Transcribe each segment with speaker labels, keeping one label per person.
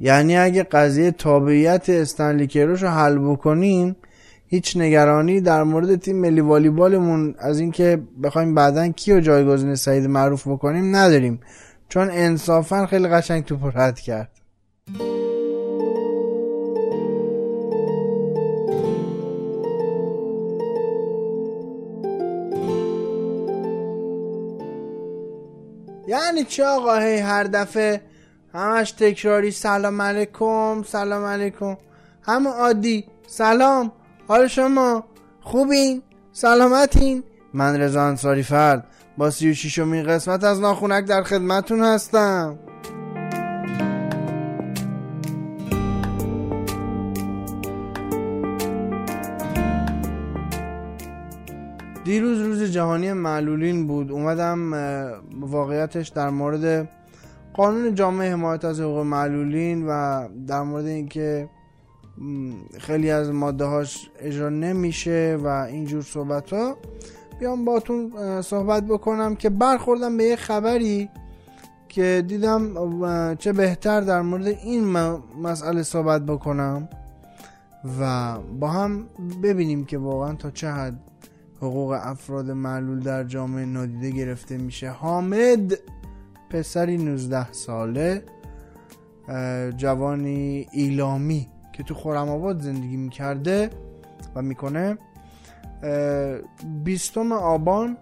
Speaker 1: یعنی اگه قضیه تابعیت استنلی کروش رو حل بکنیم هیچ نگرانی در مورد تیم ملی والیبالمون از اینکه بخوایم بعدا کیو جایگزین سعید معروف بکنیم نداریم. چون انصافا خیلی قشنگ توپ رد کرد. یعنی چه آقا؟ هی هر دفعه همش تکراری. سلام علیکم سلام علیکم. همه عادی. سلام. حال شما؟ خوبین؟ سلامتین؟ من رضا انصاری فرد. با سی و شیشمین قسمت از ناخونک در خدمتون هستم. دیروز روز جهانی معلولین بود. اومدم واقعیتش در مورد قانون جامعه حمایت از حقوق معلولین و در مورد اینکه خیلی از ماده هاش اجرا نمیشه و اینجور صحبت ها بیام باتون صحبت بکنم که برخوردم به یه خبری که دیدم چه بهتر در مورد این مسئله صحبت بکنم و با هم ببینیم که واقعا تا چه حد حقوق افراد معلول در جامعه نادیده گرفته میشه. حامد! پسری 19 ساله جوانی ایلامی که تو خورم آباد زندگی می‌کرده و می‌کنه. بیستم آبان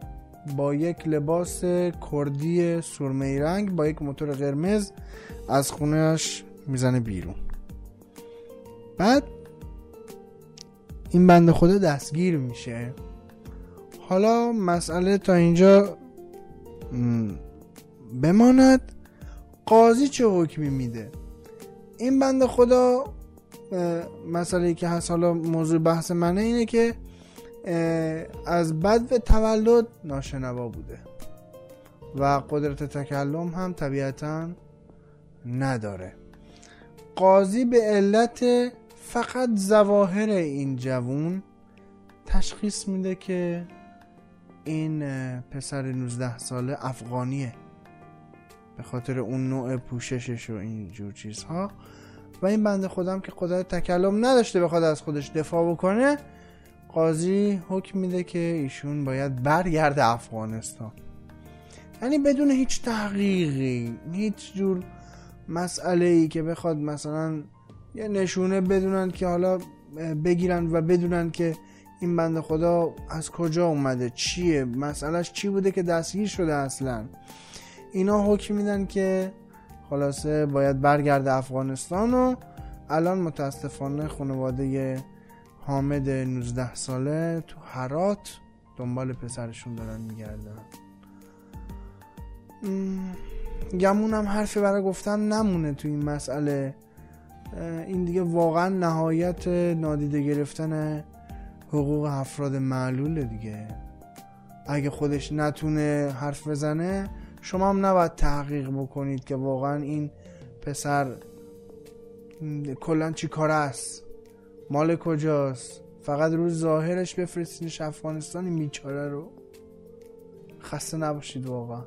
Speaker 1: با یک لباس کردی سرمه رنگ با یک موتور قرمز از خونهش می‌زنه بیرون. بعد این بنده خدا دستگیر میشه. حالا مسئله تا اینجا بماند قاضی چه حکمی میده؟ این بنده خدا مسئله که هست حالا موضوع بحث منه اینه که از بد و تولد ناشنوا بوده و قدرت تکلم هم طبیعتا نداره. قاضی به علت فقط زواهر این جوون تشخیص میده که این پسر 19 ساله افغانیه. به خاطر اون نوع پوششش و این جور چیزها. و این بنده خودم که قدرت تکلم نداشته بخواد از خودش دفاع بکنه قاضی حکم میده که ایشون باید برگرده افغانستان. یعنی بدون هیچ تحقیقی هیچ جور مسئله ای که بخواد مثلا یه نشونه بدونن که حالا بگیرن و بدونن که این بنده خدا از کجا اومده چیه مسئلهش چی بوده که دستگیر شده اصلا. اینا حکم میدن که خلاصه باید برگرده افغانستان و الان متاسفانه خانواده حامد 19 ساله تو هرات دنبال پسرشون دارن میگردن. گمونم حرفی برای گفتن نمونه تو این مسئله. این دیگه واقعا نهایت نادیده گرفتن حقوق افراد معلوله دیگه. اگه خودش نتونه حرف بزنه شما هم نباید تحقیق بکنید که واقعا این پسر کلا چی کار است؟ مال کجاست؟ فقط روز ظاهرش بفرستینش افغانستان این بیچاره رو؟ خسته نباشید واقعا.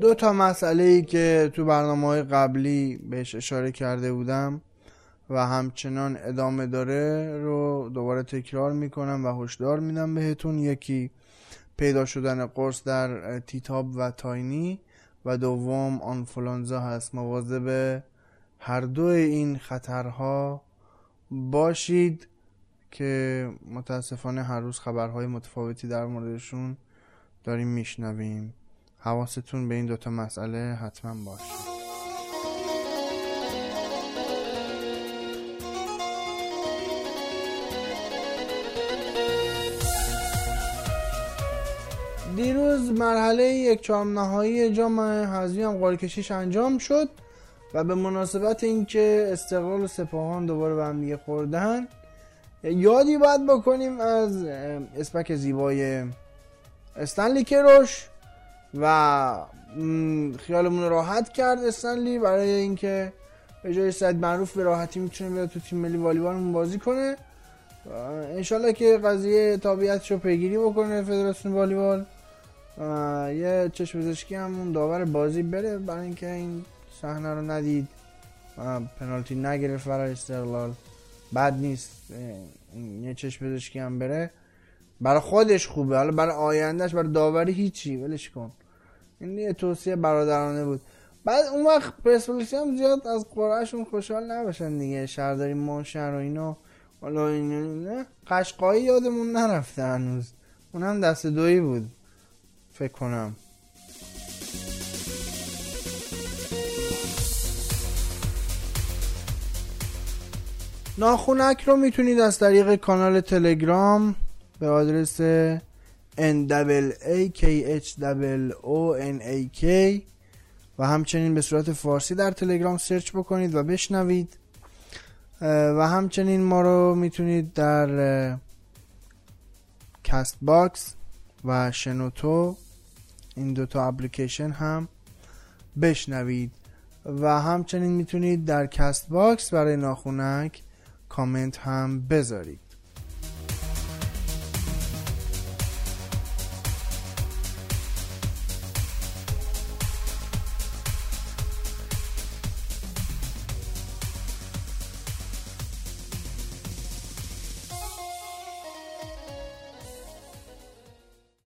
Speaker 1: دو تا مسئله ای که تو برنامه های قبلی بهش اشاره کرده بودم. و همچنان ادامه داره رو دوباره تکرار می‌کنم و هشدار میدم بهتون. یکی پیدا شدن قرص در تیتاب و تاینی و دوم آنفولانزا هست. مواظب هر دو این خطرها باشید که متاسفانه هر روز خبرهای متفاوتی در موردشون داریم میشنویم. حواستون به این دوتا مسئله حتما باشه. دیروز مرحله یک چهارم نهایی جام حذفی هم انجام شد و به مناسبت اینکه استقلال و سپاهان دوباره به هم دیگه خوردن یادی باید بکنیم از اسپک زیبای استنلی کروش و خیالمون راحت کرد استنلی برای اینکه به جای سعید معروف به راحتی می‌تونه بیاد تو تیم ملی والیبالمون بازی کنه. انشالله که قضیه تابعیتش رو پیگیری بکنه فدراسیون والیبال. یه چشم پزشکی هم اون داور بازی بره برای اینکه این صحنه رو ندید پنالتی نگرفت برای استقلال. بد نیست. یه چشم پزشکی هم بره. برای خودش خوبه. حالا برای آیندهش برای داوری هیچی. ولش کن. این یه توصیه برادرانه بود. بعد اون وقت پرسپولیسی هم زیاد از قرعهشون خوشحال نباشن دیگه. شهرداری مانشهر و اینو حالا این قشقایی یادمون نرفته هنوز. اونم دست دویی بود. فکر کنم. ناخونک رو می‌تونید از طریق کانال تلگرام به آدرس n a k h o n a k و همچنین به صورت فارسی در تلگرام سرچ بکنید و بشنوید. و همچنین ما رو می‌تونید در Castbox و شنوتو این دوتا اپلیکیشن هم بشنوید و همچنین می‌تونید در Castbox برای ناخونک کامنت هم بذارید.